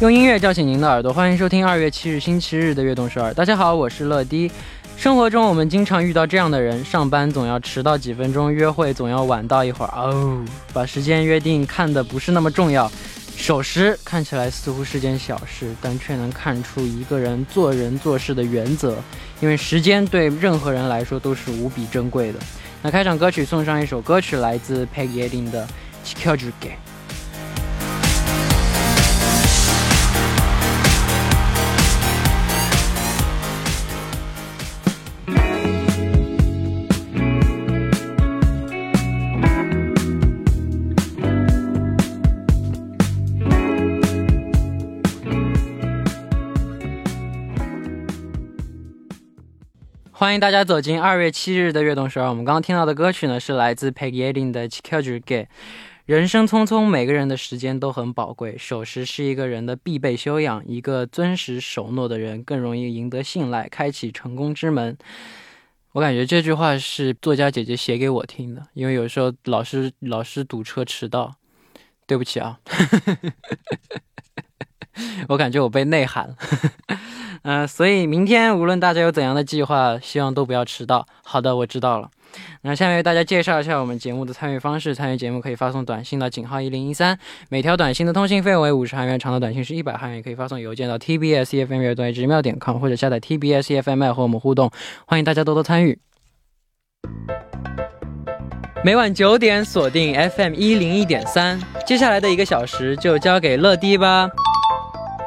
用音乐叫醒您的耳朵，欢迎收听二月七日星期日的悦动首尔。大家好，我是乐迪。生活中我们经常遇到这样的人：上班总要迟到几分钟，约会总要晚到一会儿。哦，把时间约定看的不是那么重要。守时看起来似乎是件小事，但却能看出一个人做人做事的原则。因为时间对任何人来说都是无比珍贵的。那开场歌曲送上一首歌曲，来自 Peggy Edin 的《지켜줄게》。 欢迎大家走进二月七日的悦动时。我们刚刚听到的歌曲呢，是来自 Peggy Lee 的《Chiquitita》。人生匆匆，每个人的时间都很宝贵，守时是一个人的必备修养。一个遵时守诺的人，更容易赢得信赖，开启成功之门。我感觉这句话是作家姐姐写给我听的，因为有时候老是老是堵车迟到，对不起啊。我感觉我被内涵了。嗯，所以明天无论大家有怎样的计划，希望都不要迟到。好的，我知道了。那下面为大家介绍一下我们节目的参与方式。参与节目可以发送短信到井号一零一三，每条短信的通信费为五十韩元，长的短信是一百韩元。可以发送邮件到 tbsfm 乐段直妙点 com，或者下载 tbsfm 和我们互动。欢迎大家多多参与。每晚九点锁定 FM 一零一点三，接下来的一个小时就交给乐迪吧。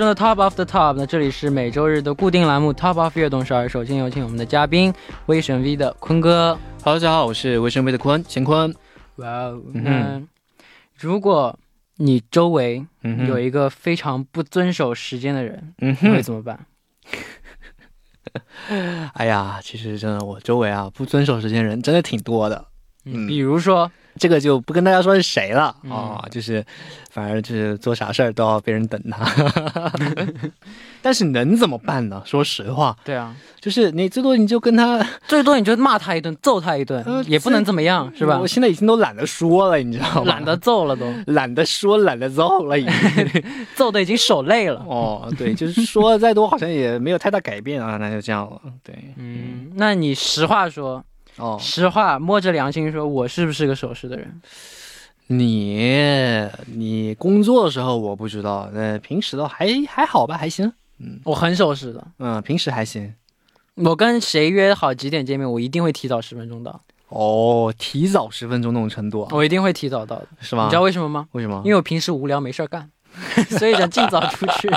中的 Top of the Top，那这里是每周日的固定栏目 Top of 悦动十二。首先有请我们的嘉宾威神 V 的坤哥。Hello，大家好，我是威神 V 的坤，乾坤。哇哦，嗯，如果你周围有一个非常不遵守时间的人，嗯，会怎么办？哎呀，其实真的，我周围啊不遵守时间人真的挺多的。嗯，比如说。这个就不跟大家说是谁了啊，就是，反正就是做啥事儿都要被人等他，但是能怎么办呢？说实话，对啊，就是你最多你就跟他，最多你就骂他一顿，揍他一顿，也不能怎么样，是吧？我现在已经都懒得说了，你知道吗？懒得揍了都，懒得说，懒得揍了，已经 揍的已经手累了。哦，对，就是说再多好像也没有太大改变啊，那就这样了。对，嗯，那你实话说。哦，实话，摸着良心说，我是不是个守时的人？你，你工作的时候我不知道，呃，平时的还还好吧，还行。嗯，我很守时的。嗯，平时还行。我跟谁约好几点见面，我一定会提早十分钟到。哦，提早十分钟那种程度啊，我一定会提早到的，是吗？你知道为什么吗？为什么？因为我平时无聊没事儿干。所以想尽早出去，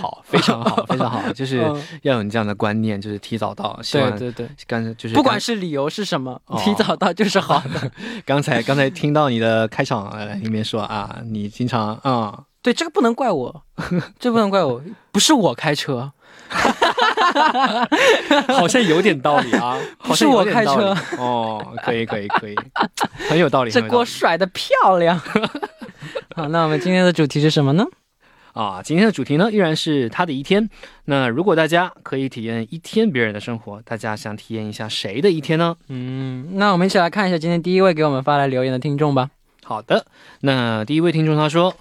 好，非常好，非常好，就是要有你这样的观念，就是提早到。对对对，刚才就是不管是理由是什么，提早到就是好的。刚才刚才听到你的开场里面说啊，你经常啊，对这个不能怪我，这不能怪我，不是我开车。好像有点道理啊，不是我开车哦，可以可以可以，很有道理，这锅甩的漂亮。好，那我们今天的主题是什么呢？啊，今天的主题呢依然是他的一天。那如果大家可以体验一天别人的生活，大家想体验一下谁的一天呢？嗯，那我们一起来看一下今天第一位给我们发来留言的听众吧。好的，那第一位听众他说：“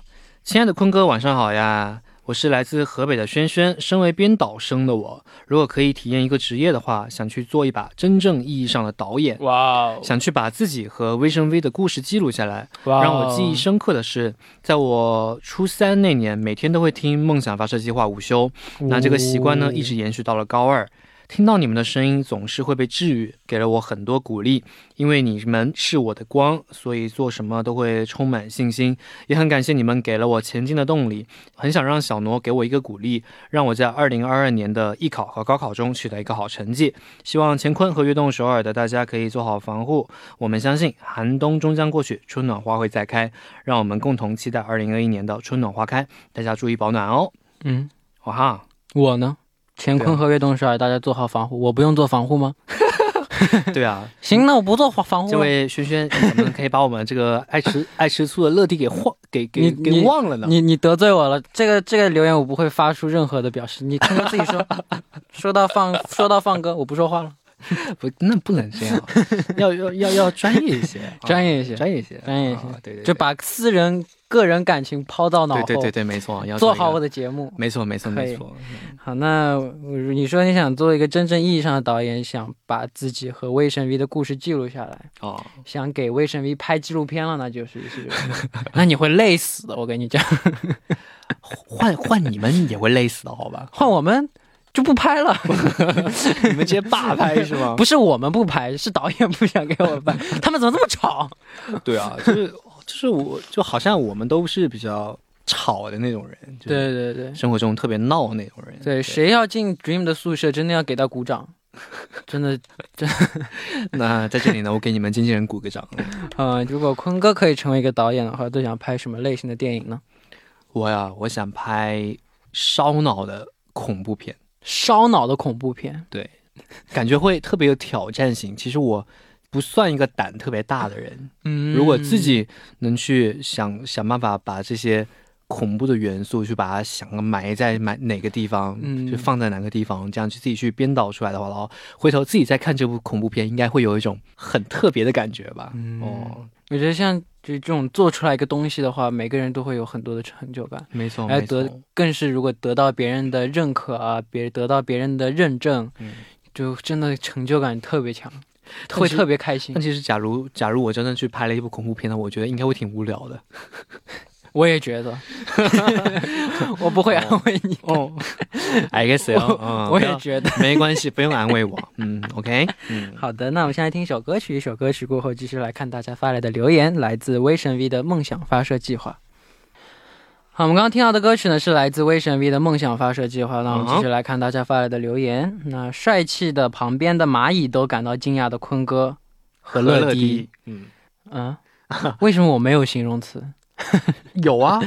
亲爱的坤哥，晚上好呀。”我是来自河北的轩轩，身为编导生的我，如果可以体验一个职业的话，想去做一把真正意义上的导演。哇！想去把自己和微生 V 的故事记录下来。让我记忆深刻的是，在我初三那年，每天都会听《梦想发射计划》午休，那这个习惯呢，一直延续到了高二。听到你们的声音总是会被治愈，给了我很多鼓励。因为你们是我的光，所以做什么都会充满信心。也很感谢你们给了我前进的动力。很想让小挪给我一个鼓励，让我在二零二二年的艺考和高考中取得一个好成绩。希望乾坤和悦动首尔的大家可以做好防护。我们相信寒冬终将过去，春暖花会再开。让我们共同期待二零二一年的春暖花开。大家注意保暖哦。嗯，哇哈，我呢？乾坤和悦动首尔，大家做好防护。我不用做防护吗？对啊，行，那我不做防防护。这位轩轩，你怎么可以把我们这个爱吃 爱吃醋的乐迪给忘给给给你忘了呢？你你得罪我了，这个这个留言我不会发出任何的表示，你刚刚自己说。说到放说到放歌，我不说话了，不，那不能这样，要要要要专业一些，啊专业一些，专业一些，专业一些啊对对，就把私人个人感情抛到脑后，对对对对，没错，要做好我的，节目。没错没错没错，好，那呃你说你想做一个真正意义上的导演，想把自己和威神 V 的故事记录下来，哦，想给威神 V 拍纪录片了，那就是是，那你会累死的，我跟你讲。换换你们也会累死的，好吧？换我们就不拍了，你们直接霸拍是吗？不是我们不拍，是导演不想给我们拍，他们怎么这么吵？对啊，就是就是我就好像我们都是比较吵的那种人，对对对生活中特别闹的那种人。对，谁要进 Dream 的宿舍，真的要给他鼓掌，真的真，那在这里呢，我给你们经纪人鼓个掌。呃，如果坤哥可以成为一个导演的话，最想拍什么类型的电影呢？我呀，我想拍烧脑的恐怖片，烧脑的恐怖片，对感觉会特别有挑战性。其实我不算一个胆特别大的人，嗯如果自己能去想想办法把这些恐怖的元素去把它想个埋在埋哪个地方，嗯就放在哪个地方，这样去自己去编导出来的话，然后回头自己再看这部恐怖片，应该会有一种很特别的感觉吧。嗯哦，我觉得像就这种做出来一个东西的话，每个人都会有很多的成就感。没错，哎得，更是如果得到别人的认可啊，别得到别人的认证，嗯。就真的成就感特别强，会特别开心但。其实，假如假如我真的去拍了一部恐怖片呢，我觉得应该会挺无聊的。我也觉得，我不会安慰你，哦，I guess 哦，嗯我也觉得。没关系，不用安慰我。嗯，OK，嗯，好的，那我们现在听一首歌曲，一首歌曲过后，继续来看大家发来的留言，来自威神 V 的梦想发射计划。好，我们刚刚听到的歌曲呢，是来自威神 V 的梦想发射计划。那我们继续来看大家发来的留言。那帅气的旁边的蚂蚁都感到惊讶的坤哥和乐迪，迪，嗯，嗯，为什么我没有形容词？有啊，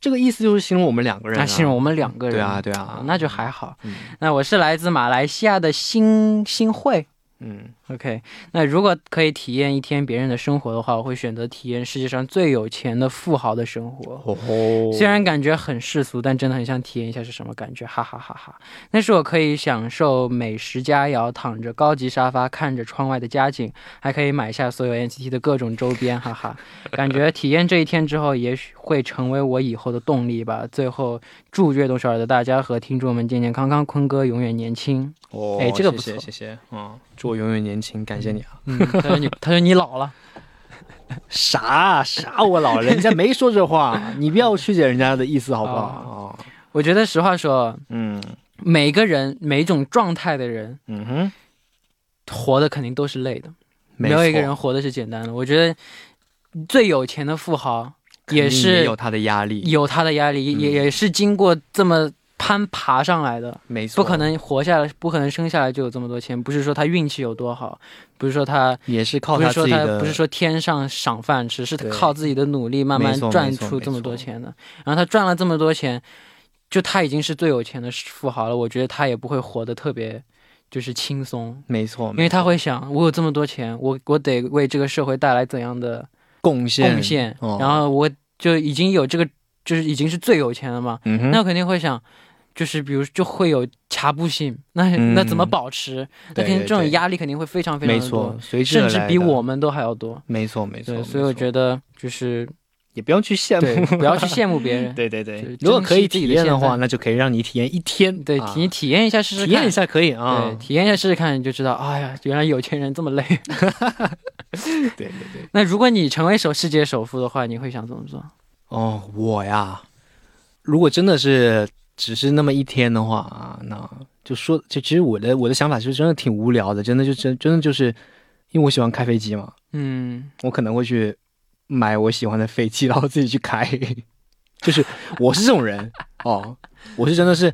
这个意思就是形容我们两个人、那啊，形容我们两个人，对啊，对啊，那就还好。嗯。那我是来自马来西亚的新新会。嗯 OK，那如果可以体验一天别人的生活的话，我会选择体验世界上最有钱的富豪的生活。哦吼，虽然感觉很世俗，但真的很想体验一下是什么感觉，哈哈哈哈！那是我可以享受美食佳肴，躺着高级沙发，看着窗外的佳景，还可以买下所有 NCT 的各种周边，哈哈！感觉体验这一天之后，也许会成为我以后的动力吧。最后，祝悦动首尔的大家和听众们健健康康，坤哥永远年轻。哦，哎这个不谢谢错谢谢，嗯，祝我永远年轻，感谢你啊。嗯，他说你，他说你老了。啥？啥我老了，人家没说这话，你不要曲解人家的意思好不好？哦，我觉得实话说，嗯。每个人每一种状态的人，嗯哼，活的肯定都是累的，没没有一个人活的是简单的。我觉得最有钱的富豪也是有他的压力，有他的压力，嗯。也也是经过这么攀爬上来的，没错，不可能活下来，不可能生下来就有这么多钱。不是说他运气有多好，不是说他也是靠不是说自己的，他不是说天上赏饭吃，是靠自己的努力慢慢赚出这么多钱的。然后他赚了这么多钱，就他已经是最有钱的富豪了。我觉得他也不会活得特别就是轻松，没错，因为他会想，我有这么多钱，我我得为这个社会带来怎样的贡献贡献，哦然后我就已经有这个，就是已经是最有钱了嘛，嗯，那肯定会想。就是比如就会有卡布性，那、嗯那怎么保持？那肯定这种压力肯定会非常非常多错，，甚至比我们都还要多。没错没错，对，所以我觉得就是也不用去羡，慕，不要去羡慕别人。对对对，如果可以体验的话，那就可以让你体验一天，对，啊体体验一下试试看，体验一下可以啊对，，体验一下试试看，你就知道，哎呀，原来有钱人这么累。对对对。那如果你成为首世界首富的话，你会想怎么做？哦，我呀，如果真的是只是那么一天的话啊，那就说，就其实我的我的想法是真的挺无聊的，真的就真真的就是，因为我喜欢开飞机嘛，嗯，我可能会去买我喜欢的飞机，然后自己去开，就是我是这种人哦，我是真的是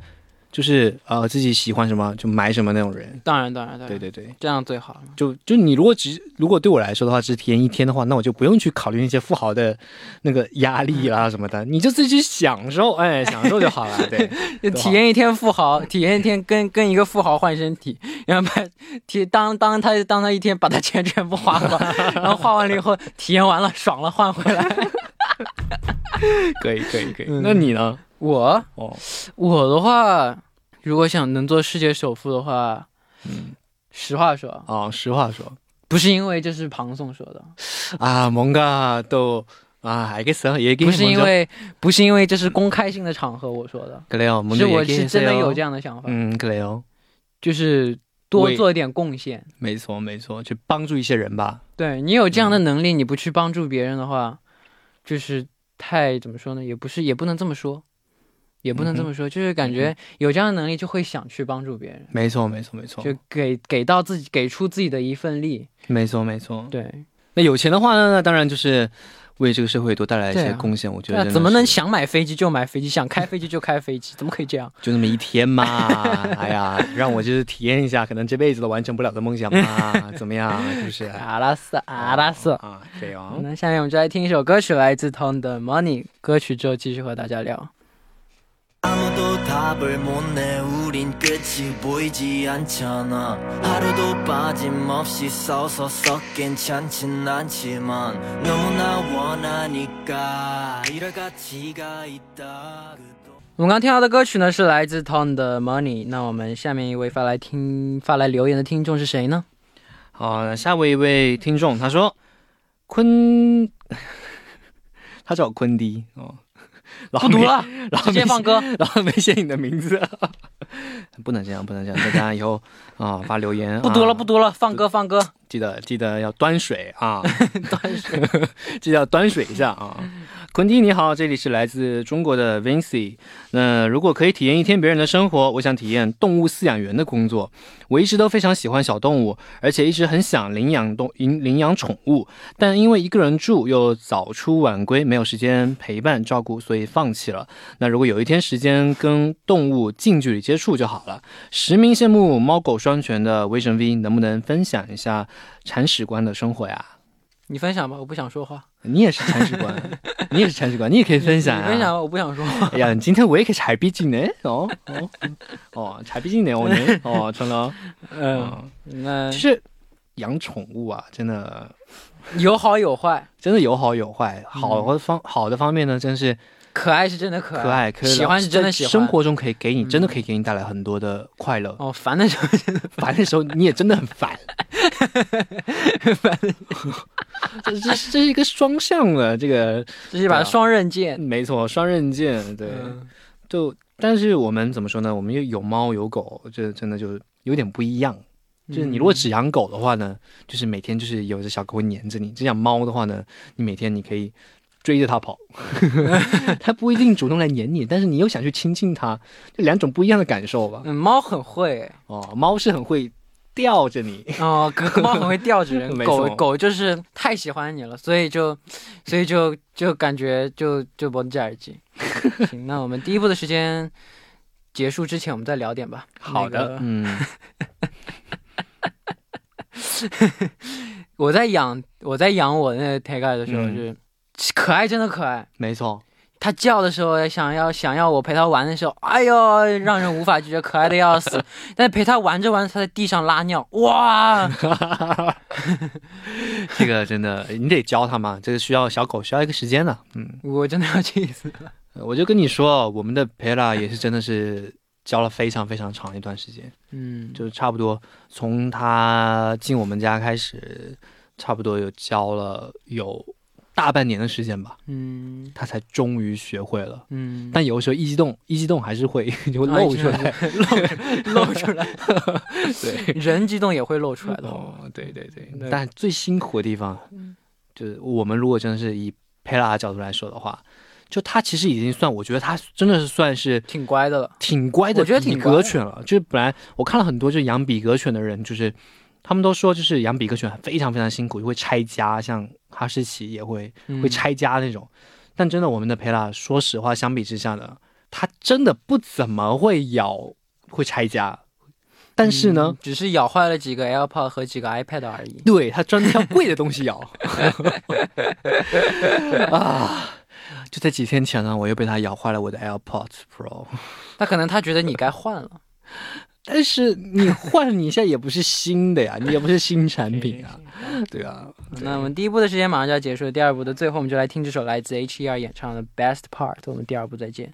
就是呃自己喜欢什么就买什么那种人，当然当然当然，对对对。这样最好。就就你如果只如果对我来说的话，只体验一天的话，那我就不用去考虑那些富豪的那个压力啦什么的，你就自己去享受，哎，享受就好了。对，就体验一天富豪，体验一天跟跟一个富豪换身体，然后把体当当他当他一天把他钱全部花光，然后花完了以后体验完了爽了换回来。可以可以可以。嗯那你呢？我哦，我的话，如果想能做世界首富的话，嗯，实话说，哦，实话说不是因为这是庞宋说的，啊，뭔가또아 알겠어얘기 不是因为不是因为这是公开性的场合我说的， 그래요，是 먼저 我 얘기해 是真的 주세요 有这样的想法，嗯，그래요， 就是多为做一点贡献。没错没错，去帮助一些人吧。对你有这样的能力，你不去帮助别人的话，就是太怎么说呢？也不是，也不能这么说， 也不能这么说，就是感觉有这样的能力，就会想去帮助别人，没错没错没错，就给给到自己，给出自己的一份力。没错没错。对，那有钱的话呢，那当然就是为这个社会多带来一些贡献。我觉得怎么能想买飞机就买飞机，想开飞机就开飞机？怎么可以这样？就那么一天嘛？哎呀，让我就是体验一下可能这辈子都完成不了的梦想嘛？怎么样？是不是？阿拉斯，阿拉斯。啊，对哦。那下面我们就来听一首歌曲，来自 Tom 的 Money。歌曲之后继续和大家聊。아무도 답을 못 내 우린 끝이 보이지 않잖아 하루도 빠짐없이 싸워서 썩 괜찮진 않지만 너무나 원하니까 이럴 가치가 있다 그도 我们刚听到的歌曲呢是来自 Tom 的 Money。那我们下面一位发来听发来留言的听众是谁呢？好，那下位一位听众他说坤，他叫我坤迪哦， 然后没，不读了，然后没直接放歌。然后没写你的名字，不能这样，不能这样，大家以后啊、发留言不读了，啊不读了，放歌，放歌。记得记得要端水啊，端水。记得要端水一下啊。坤迪你好，这里是来自中国的 Vincy。那如果可以体验一天别人的生活，我想体验动物饲养员的工作。我一直都非常喜欢小动物，而且一直很想领养动领领养宠物，但因为一个人住又早出晚归，没有时间陪伴照顾，所以放弃了。那如果有一天时间跟动物近距离接触就好了。实名羡慕猫狗双全的威神 V，能不能分享一下铲屎官的生活呀？你分享吧，我不想说话。你也是铲屎官，你也是铲屎官，你也可以分享啊。分享吧，我不想说话。哎呀，今天我也可以踩笔记呢。哦哦哦，踩逼进来，我呢。哦，成龙。嗯，嗯，那其实养宠物啊，真的有好有坏，真的有好有坏。好的方、好的方面呢，真是可爱是真的可爱，可爱，可以喜欢是真的喜欢。生活中可以给你，嗯真的可以给你带来很多的快乐。哦，烦的时候烦的时候你也真的很烦。烦，这这这是一个双向的这个，这是一把双刃剑。没错，双刃剑。对，嗯就但是我们怎么说呢？我们又有猫有狗，这真的就有点不一样。就是你如果只养狗的话呢，就是每天就是有只小狗会黏着你；只养猫的话呢，你每天你可以追着它跑，它不一定主动来黏你，但是你又想去亲近它，就两种不一样的感受吧。嗯，猫很会哦，猫是很会吊着你，哦，狗猫很会吊着人，狗狗就是太喜欢你了，所以就所以就就感觉就就绷着耳机。行，那我们第一步的时间结束之前，我们再聊点吧。好的，那个嗯，我在养我在养我那个 t a g 的时候，是可爱，真的可爱。没错，它叫的时候，想要想要我陪它玩的时候，哎呦，让人无法拒绝，可爱的要死。但陪它玩着玩着，它在地上拉尿，哇！这个真的你得教它嘛，这个需要小狗需要一个时间的，嗯。我真的要气死了。我就跟你说，我们的佩拉也是真的是教了非常非常长一段时间，嗯，就差不多从它进我们家开始，差不多有教了有大半年的时间吧，嗯他才终于学会了。嗯，但有的时候一激动，一激动还是会就会 露出来。露露出来，对，人激动也会露出来的。哦，对对对对。但最辛苦的地方，就是我们如果真的是以佩拉的角度来说的话，就他其实已经算，我觉得他真的是算是挺乖的了。挺乖的我觉得比挺格犬了。就是本来我看了很多就是养比格犬的人，就是他们都说就是养比克犬非常非常辛苦，会拆家，像哈士奇也会嗯会拆家那种。但真的，我们的培拉，说实话，相比之下呢，它真的不怎么会咬，会拆家。但是呢，嗯只是咬坏了几个 AirPod 和几个 iPad 而已。对它专挑贵的东西咬。啊！就在几天前呢，我又被它咬坏了我的 AirPods Pro。那可能它觉得你该换了。但是你换你一下也不是新的呀，你也不是新产品啊，对啊。那我们第一部的时间马上就要结束了，第二部的最后我们就来听这首来自 H.E.R 演唱的《Best Part》。我们第二部再见。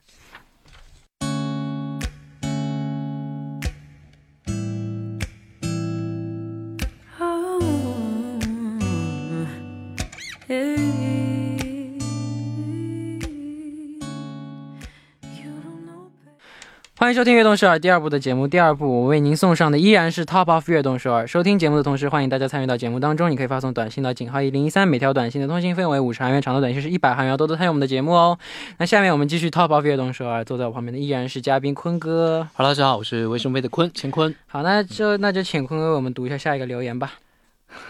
欢迎收听《悦动首尔》第二部的节目。第二部我为您送上的依然是 Top of 悦动首尔。收听节目的同时，欢迎大家参与到节目当中。你可以发送短信到井号一零一三，每条短信的通信费为五十韩元，长的短信是一百韩元，多多参与我们的节目哦。那下面我们继续 Top of 悦动首尔，坐在我旁边的依然是嘉宾坤哥。Hello，大家好，我是微生微的坤乾坤。好，那就那就请坤哥为我们读一下下一个留言吧。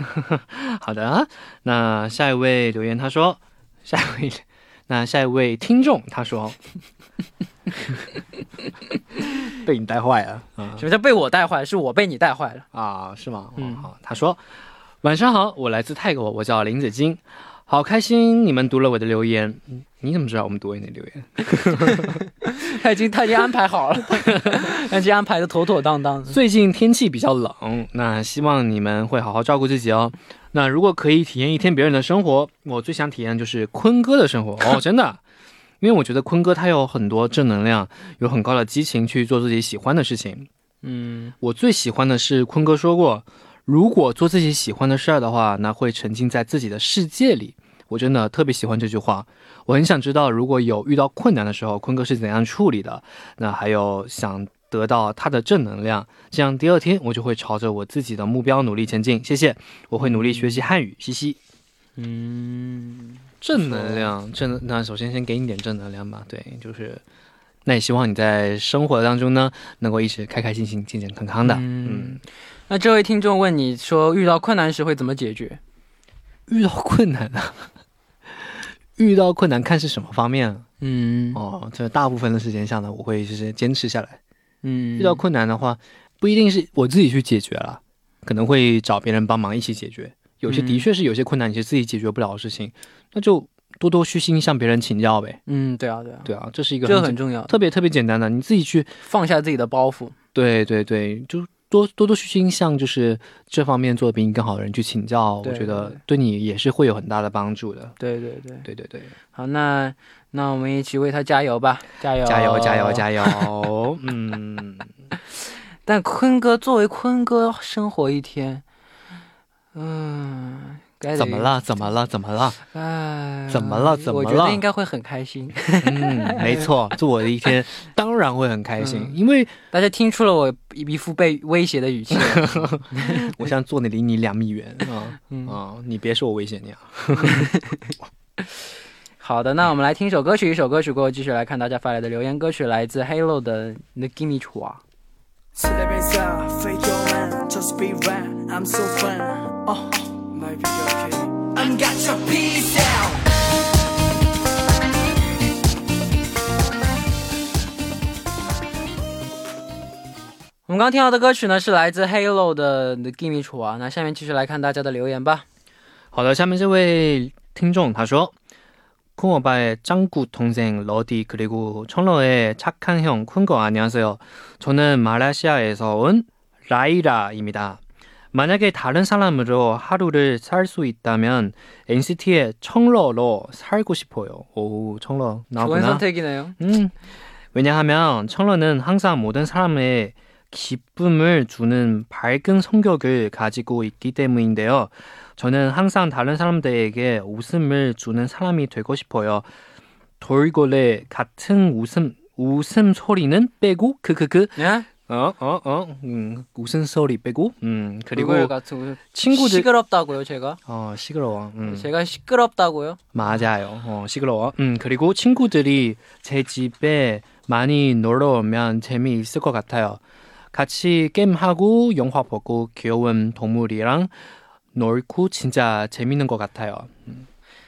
好的，那下一位留言他说，下一位，那下一位听众他说，被你带坏了啊什么叫被我带坏？是我被你带坏了。啊，是吗？嗯嗯，好，他说，晚上好，我来自泰国，我叫林子金，好开心你们读了我的留言。嗯你怎么知道我们读你的留言？他已经他已经安排好了，他已经安排的妥妥当当的。最近天气比较冷，那希望你们会好好照顾自己哦。那如果可以体验一天别人的生活，我最想体验就是坤哥的生活哦，真的，因为我觉得坤哥他有很多正能量，有很高的激情去做自己喜欢的事情。嗯我最喜欢的是坤哥说过，如果做自己喜欢的事儿的话，那会沉浸在自己的世界里。我真的特别喜欢这句话，我很想知道，如果有遇到困难的时候，坤哥是怎样处理的。那还有想得到他的正能量，这样第二天我就会朝着我自己的目标努力前进。谢谢，我会努力学习汉语，嘻嘻。嗯，正能量，正那首先先给你点正能量吧。对，就是，那也希望你在生活当中呢，能够一直开开心心、健健康康的。嗯嗯那这位听众问你说，遇到困难时会怎么解决？遇到困难啊，遇到困难看是什么方面啊嗯哦。这大部分的时间下呢，我会就是坚持下来。嗯，遇到困难的话，不一定是我自己去解决了，可能会找别人帮忙一起解决。有些嗯的确是有些困难你是自己解决不了的事情，那就多多虚心向别人请教呗。嗯，对啊对啊，对啊，这是一个这很很重要，特别特别简单的，你自己去放下自己的包袱。对对对，就多多多虚心向就是这方面做的比你更好的人去请教，我觉得对对你也是会有很大的帮助的。对对对，对对对，好，那那我们一起为他加油吧，加油加油加油 加油！嗯，但坤哥作为坤哥生活一天，嗯，该怎么？了？怎么了？怎么了？哎，怎么了怎么了我觉得应该会很开心。嗯，没错，做我的一天 当然会很开心，嗯因为大家听出了我一一副被威胁的语气。我现在坐你离你两米远啊嗯，啊！你别说我威胁你啊！好的，那我们来听一首歌曲，一首歌曲过后继续来看大家发来的留言。歌曲来自 Halo 的《The Gimme Chua》。Celebrate fake your man, just be right. I'm so fun. Oh, might be okay. I'm got your peace out. 我们刚刚听到的歌曲呢，是来自 Halo 的《The Gimme Chua》。那下面继续来看大家的留言吧。好的，下面这位听众他说。콩오빠의 짱구 동생 러디 그리고 청러의 착한 형 쿤거 안녕하세요. 저는 말레이시아에서 온 라이라입니다. 만약에 다른 사람으로 하루를 살 수 있다면 NCT의 청러로 살고 싶어요. 오, 청러 좋은 나오구나. 선택이네요. 음, 왜냐하면 청러는 항상 모든 사람의 기쁨을 주는 밝은 성격을 가지고 있기 때문인데요. 저는 항상 다른 사람들에게 웃음을 주는 사람이 되고 싶어요. 돌고래 같은 웃음 웃음 소리는 빼고 크크크. 예? 어, 어, 어. 음, 무슨 소리 빼고? 음, 그리고 그걸 같은 거 친구들 시끄럽다고요, 제가? 어, 시끄러워. 음. 제가 시끄럽다고요? 맞아요. 어, 시끄러워. 음, 그리고 친구들이 제 집에 많이 놀러 오면 재미있을 것 같아요. 같이 게임하고 영화 보고 귀여운 동물이랑 놀고 진짜 재밌는 것 같아요.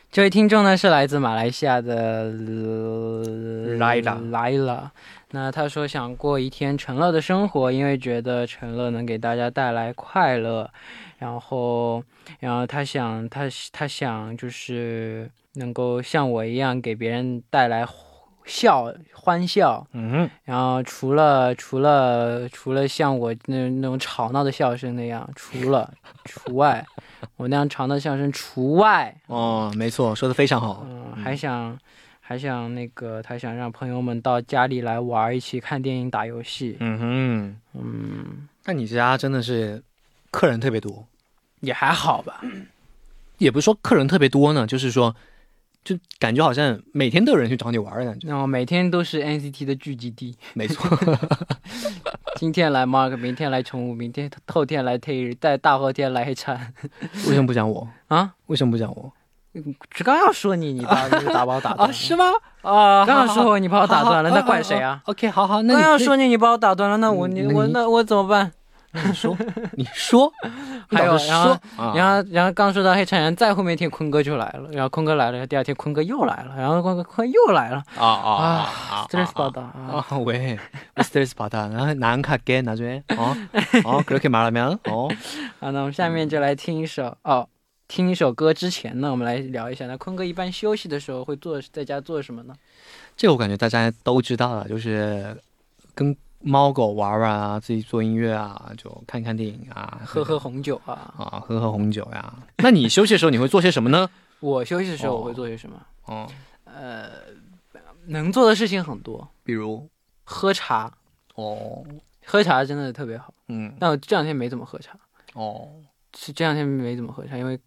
这位听众呢是来自马来西亚的呃 Laila Laila， 那他说想过一天陈乐的生活，因为觉得陈乐能给大家带来快乐，然后，然后他想他他想就是能够像我一样给别人带来笑欢笑，嗯然后除了除了除了像我那那种吵闹的笑声那样，除了除外，我那样吵闹的笑声除外，哦，没错，说的非常好。嗯，还想还想那个，他想让朋友们到家里来玩，一起看电影、打游戏。嗯哼，嗯，那你家真的是客人特别多，也还好吧。也不是说客人特别多呢，就是说，就感觉好像每天都有人去找你玩的感觉。然后每天都是 NCT 的聚集地，没错，今天来 Mark，明天来宠物，明天后天来 Tay，再大后天来黑灿为什么不讲我？啊！为什么不讲我？只刚要说你，你把你打把我打断了。吗？啊刚要说我，你把我打断了，那怪谁啊？ ？OK，好好，那刚你要说你，你把我打断了，那我你那你我那我怎么办？那你说，你说，你还有老实然后说，啊然后，然后刚说到黑产人，再后面一天坤哥就来了，然后坤哥来了，第二天坤哥又来了，然后坤哥坤又来了，啊啊啊啊，stress 받아 아. 아, 왜? 스트레스 받아. 나, 난 갈게, 나중에. 어? 어, 그렇게 말하면, 어? 好，那我们下面就来听一首哦， 听一首歌之前呢，我们来聊一下，那坤哥一般休息的时候会做在家做什么呢？这个我感觉大家都知道了，就是跟猫狗玩玩啊，自己做音乐啊，就看看电影啊，喝喝红酒啊。啊，喝喝红酒呀。那你休息的时候你会做些什么呢？我休息的时候哦我会做些什么？哦，呃，能做的事情很多，比如，喝茶，哦，喝茶真的特别好。嗯，但我这两天没怎么喝茶，哦，是这两天没怎么喝茶，因为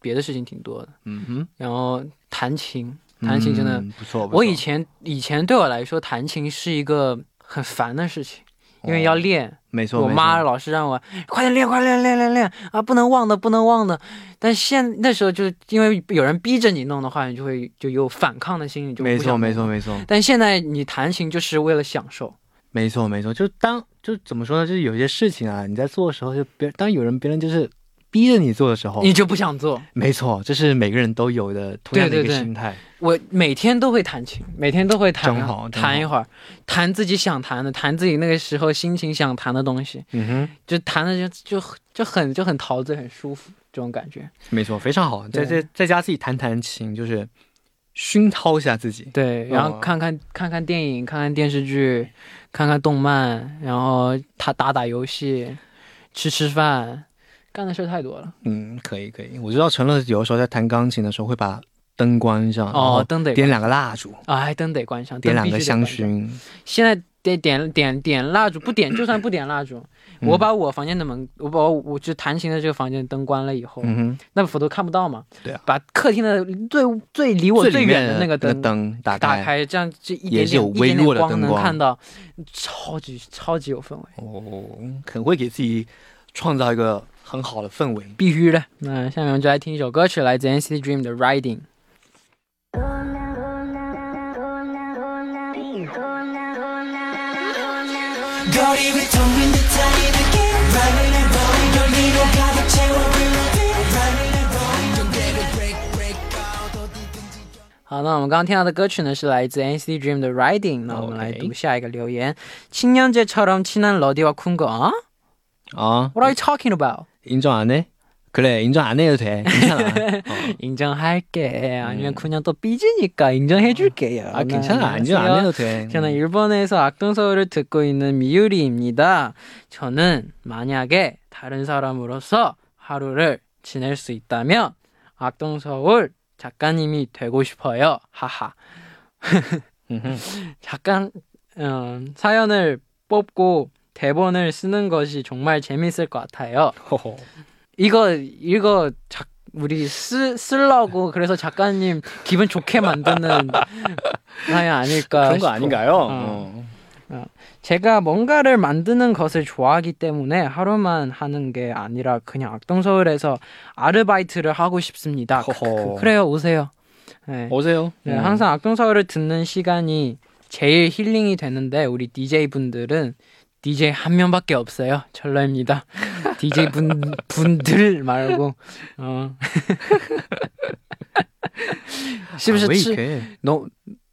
别的事情挺多的。嗯哼，然后弹琴，弹琴真的，嗯不错。不错我以前以前对我来说，弹琴是一个很烦的事情，因为要哦练。没错，我妈老是让我快点练，快点练，练练练啊，不能忘的，不能忘的。但现那时候就因为有人逼着你弄的话，你就会就有反抗的心理，就不没错，没错，没错，但现在你弹琴就是为了享受，没错，没错。就当就怎么说呢？就是有些事情啊，你在做的时候，就别当有人别人就是逼着你做的时候，你就不想做。没错，这是每个人都有的同样的一对对对个心态。我每天都会弹琴，每天都会弹真好真好弹一会儿，弹自己想弹的，弹自己那个时候心情想弹的东西，嗯哼，就弹的就就就很就很陶醉，很舒服这种感觉。没错，非常好。在对在在家自己弹弹琴，就是熏陶一下自己。对，然后哦看看看看电影，看看电视剧，看看动漫，然后他打打游戏，吃吃饭，干的事太多了。嗯，可以可以。我知道陈乐有的时候在弹钢琴的时候会把灯关上，哦，灯得点两个蜡烛，哎，灯得关上，点两个香。薰。现在得点点点蜡烛，不点就算不点蜡烛，嗯我把我房间的门，我把我我就弹琴的这个房间灯关了以后，嗯哼，那否则看不到嘛。对啊，把客厅的最最离我最远的那个灯灯打开。打开，这样这一点一点微弱点光能的灯光看到，超级超级有氛围。哦，很会给自己创造一个很好的氛围。必须的。那下面我们就来听一首歌曲，来自 NCT Dream 的《Riding》。 거리 위텅빈 듯한 이 느낌 Riding and rolling 열기로 가득 채워 Reloading Riding and rolling 경계를 break break out 어디든지 好，那我们刚刚听到的歌曲呢是来自 NCT Dream 的《Riding》。那我们来 OK 读下一个留言：青年节처럼친한러디와쿤거啊 아, What are you talking about？ 인정 안 해? 그래, 인정 안 해도 돼. 괜찮아. 어. 인정할게. 아니면 그냥 또 삐지니까 인정해줄게요. 아, 괜찮아. 인정 안 해도 돼. 저는 일본에서 악동서울을 듣고 있는 미유리입니다. 저는 만약에 다른 사람으로서 하루를 지낼 수 있다면 악동서울 작가님이 되고 싶어요. 하하. 잠깐 음, 사연을 뽑고 대본을 쓰는 것이 정말 재밌을 것 같아요. 호호. 이거 이거 작 우리 쓰 쓰려고 그래서 작가님 기분 좋게 만드는 사연 아닐까? 그런 거 싶어. 아닌가요? 어. 어. 제가 뭔가를 만드는 것을 좋아하기 때문에 하루만 하는 게 아니라 그냥 악동서울에서 아르바이트를 하고 싶습니다. 그, 래요 오세요. 네. 오세요. 네, 음. 항상 악동서울을 듣는 시간이 제일 힐링이 되는데 우리 DJ 분들은 DJ 한 명밖에 없어요. 철러입니다. DJ 분 분들 말고 어. 是不是 아, 왜 是 이렇게? 너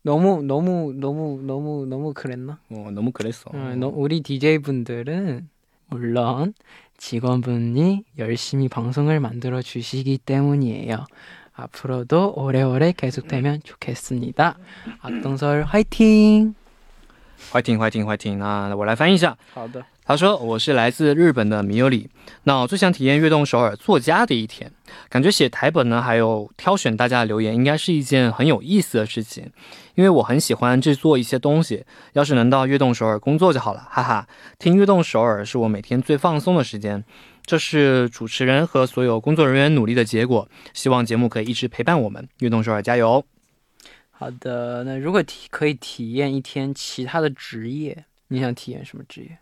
너무 너무 너무 너무 너무 그랬나? 어, 너무 그랬어. 어, 너, 우리 DJ 분들은 물론 직원분이 열심히 방송을 만들어 주시기 때문이에요. 앞으로도 오래오래 계속되면 좋겠습니다. 악동설 화이팅! 欢迎欢迎欢迎！那我来翻译一下。好的，他说：“我是来自日本的米有里，那我最想体验悦动首尔作家的一天。感觉写台本呢，还有挑选大家的留言，应该是一件很有意思的事情。因为我很喜欢制作一些东西，要是能到悦动首尔工作就好了，哈哈。听悦动首尔是我每天最放松的时间，这是主持人和所有工作人员努力的结果。希望节目可以一直陪伴我们，悦动首尔加油！好的。那如果体可以体验一天其他的职业，你想体验什么职业？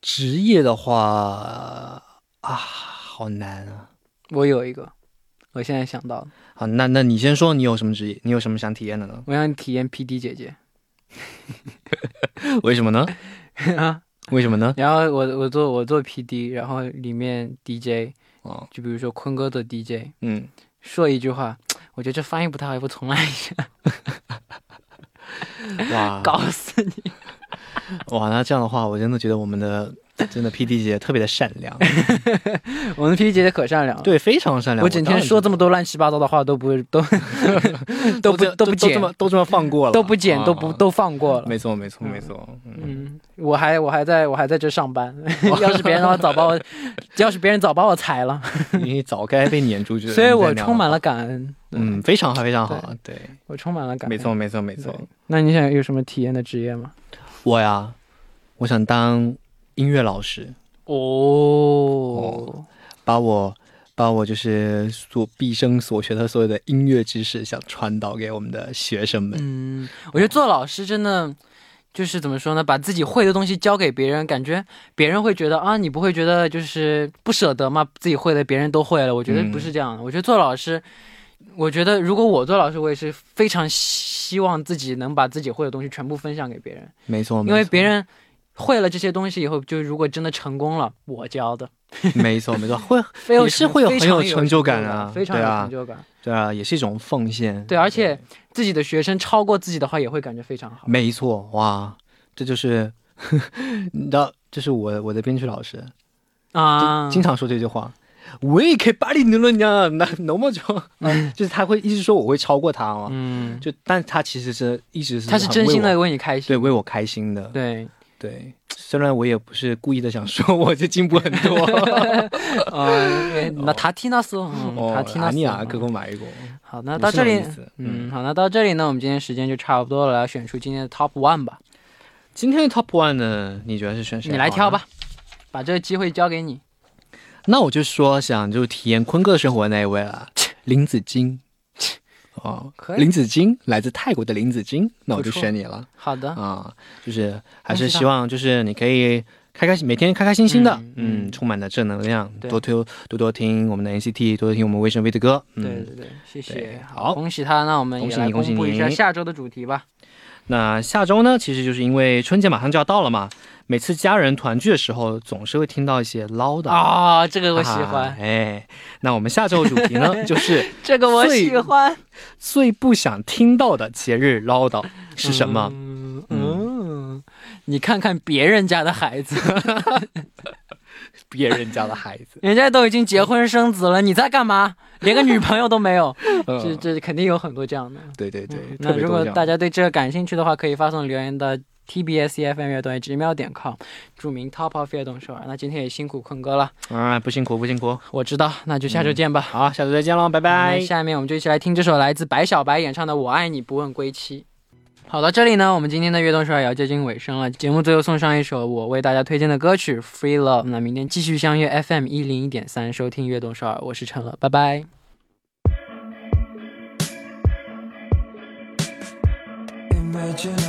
职业的话啊，好难啊。我有一个，我现在想到了，好，那那你先说，你有什么职业？你有什么想体验的呢？我想体验 PD 姐姐 为什么呢？啊。为什么呢？然后我我做我做 PD，然后里面 DJ 哦，就比如说坤哥的 DJ 嗯，说一句话，我觉得这翻译不太好，要不重来一下，哇，搞死你！哇，那这样的话，我真的觉得我们的 真的 P D 姐姐特别的善良，我们 PD 姐姐可善良了，对，非常善良。我整天说这么多多乱七八糟的话都不都 都不都都不剪这么都这么放过了，都不剪啊都不都放过了。没错没错嗯没错，嗯，嗯，我还我还在我还在这上班，要是别人的话早把我，要是别人早把我裁了，你早该被撵出去了，所以我充满了，感恩。嗯，非常好非常好，对，我充满了感恩。没错没错没错。那你想有什么体验的职业吗？我呀，我想当音乐老师，哦，把我把我就是所毕生所学的所有的音乐知识，想传导给我们的学生们。嗯，我觉得做老师真的就是怎么说呢？把自己会的东西教给别人，感觉别人会觉得啊，你不会觉得就是不舍得吗？自己会的别人都会了，我觉得嗯不是这样的。我觉得做老师，我觉得如果我做老师，我也是非常希望自己能把自己会的东西全部分享给别人，没错，因为别人。会了这些东西以后，就如果真的成功了，我教的，没错没错，会 非有也是会有很有成就感感啊非常有成就感。对啊，也是一种奉献。对，而且自己的学生超过自己的话，也会感觉非常好。没错，哇，这就是你知道，这是我我的编剧老师，啊，经常说这句话。我也可以把你牛了呀，那那么久，就是他会一直说我会超过他嘛，嗯，就但他其实是一直是他是真心的为你开心。对为我开心的，对，对，虽然我也不是故意的想说 我就进步很多，呃，那他听那是，嗯，他听那是。阿尼亚哥哥买一个，好，那到这里嗯，好，那到这里呢，我们今天时间就差不多了，来选出今天的 Top One 吧。今天的 Top One 呢，你觉得是选谁？你来挑。吧，把这个机会交给你。那我就说想就体验坤哥生活的那一位了，林子晶。哦，可以林子晶来自泰国的林子晶，那我就选你了好的，啊！就是还是希望就是你可以开开心每天开开心心的，嗯充满了正能量，多听多多听我们的 NCT，多多听我们威神 V 的歌，对嗯。对对，谢谢，好，恭喜他。那我们也来恭喜你恭喜公布一下下周的主题吧。那下周呢，其实就是因为春节马上就要到了嘛，每次家人团聚的时候，总是会听到一些唠叨。啊，这个我喜啊欢，哎，那我们下周的主题呢，就是这个我喜欢。最不想听到的节日唠叨是什么？嗯嗯，你看看别人家的孩子，别人家的孩子，人家都已经结婚生子了，你在干嘛？连个女朋友都没有。这嗯，这肯定有很多这样的。对对对，嗯那如果大家对这个感兴趣的话，可以发送留言到 tbs efm 乐队 gmail 点 com，注明 top of 悦动首尔。那今天也辛苦坤哥了，啊，不辛苦不辛苦，我知道，那就下周见吧。好，下周再见喽，拜拜。下面我们就一起来听这首来自白小白演唱的《我爱你不问归期》。好，到这里呢，我们今天的悦动少儿也要接近尾声了。节目最后送上一首我为大家推荐的歌曲《Free Love》。那明天继续相约 FM 一零一点三，收听悦动少儿。我是陈乐，拜拜。Imagine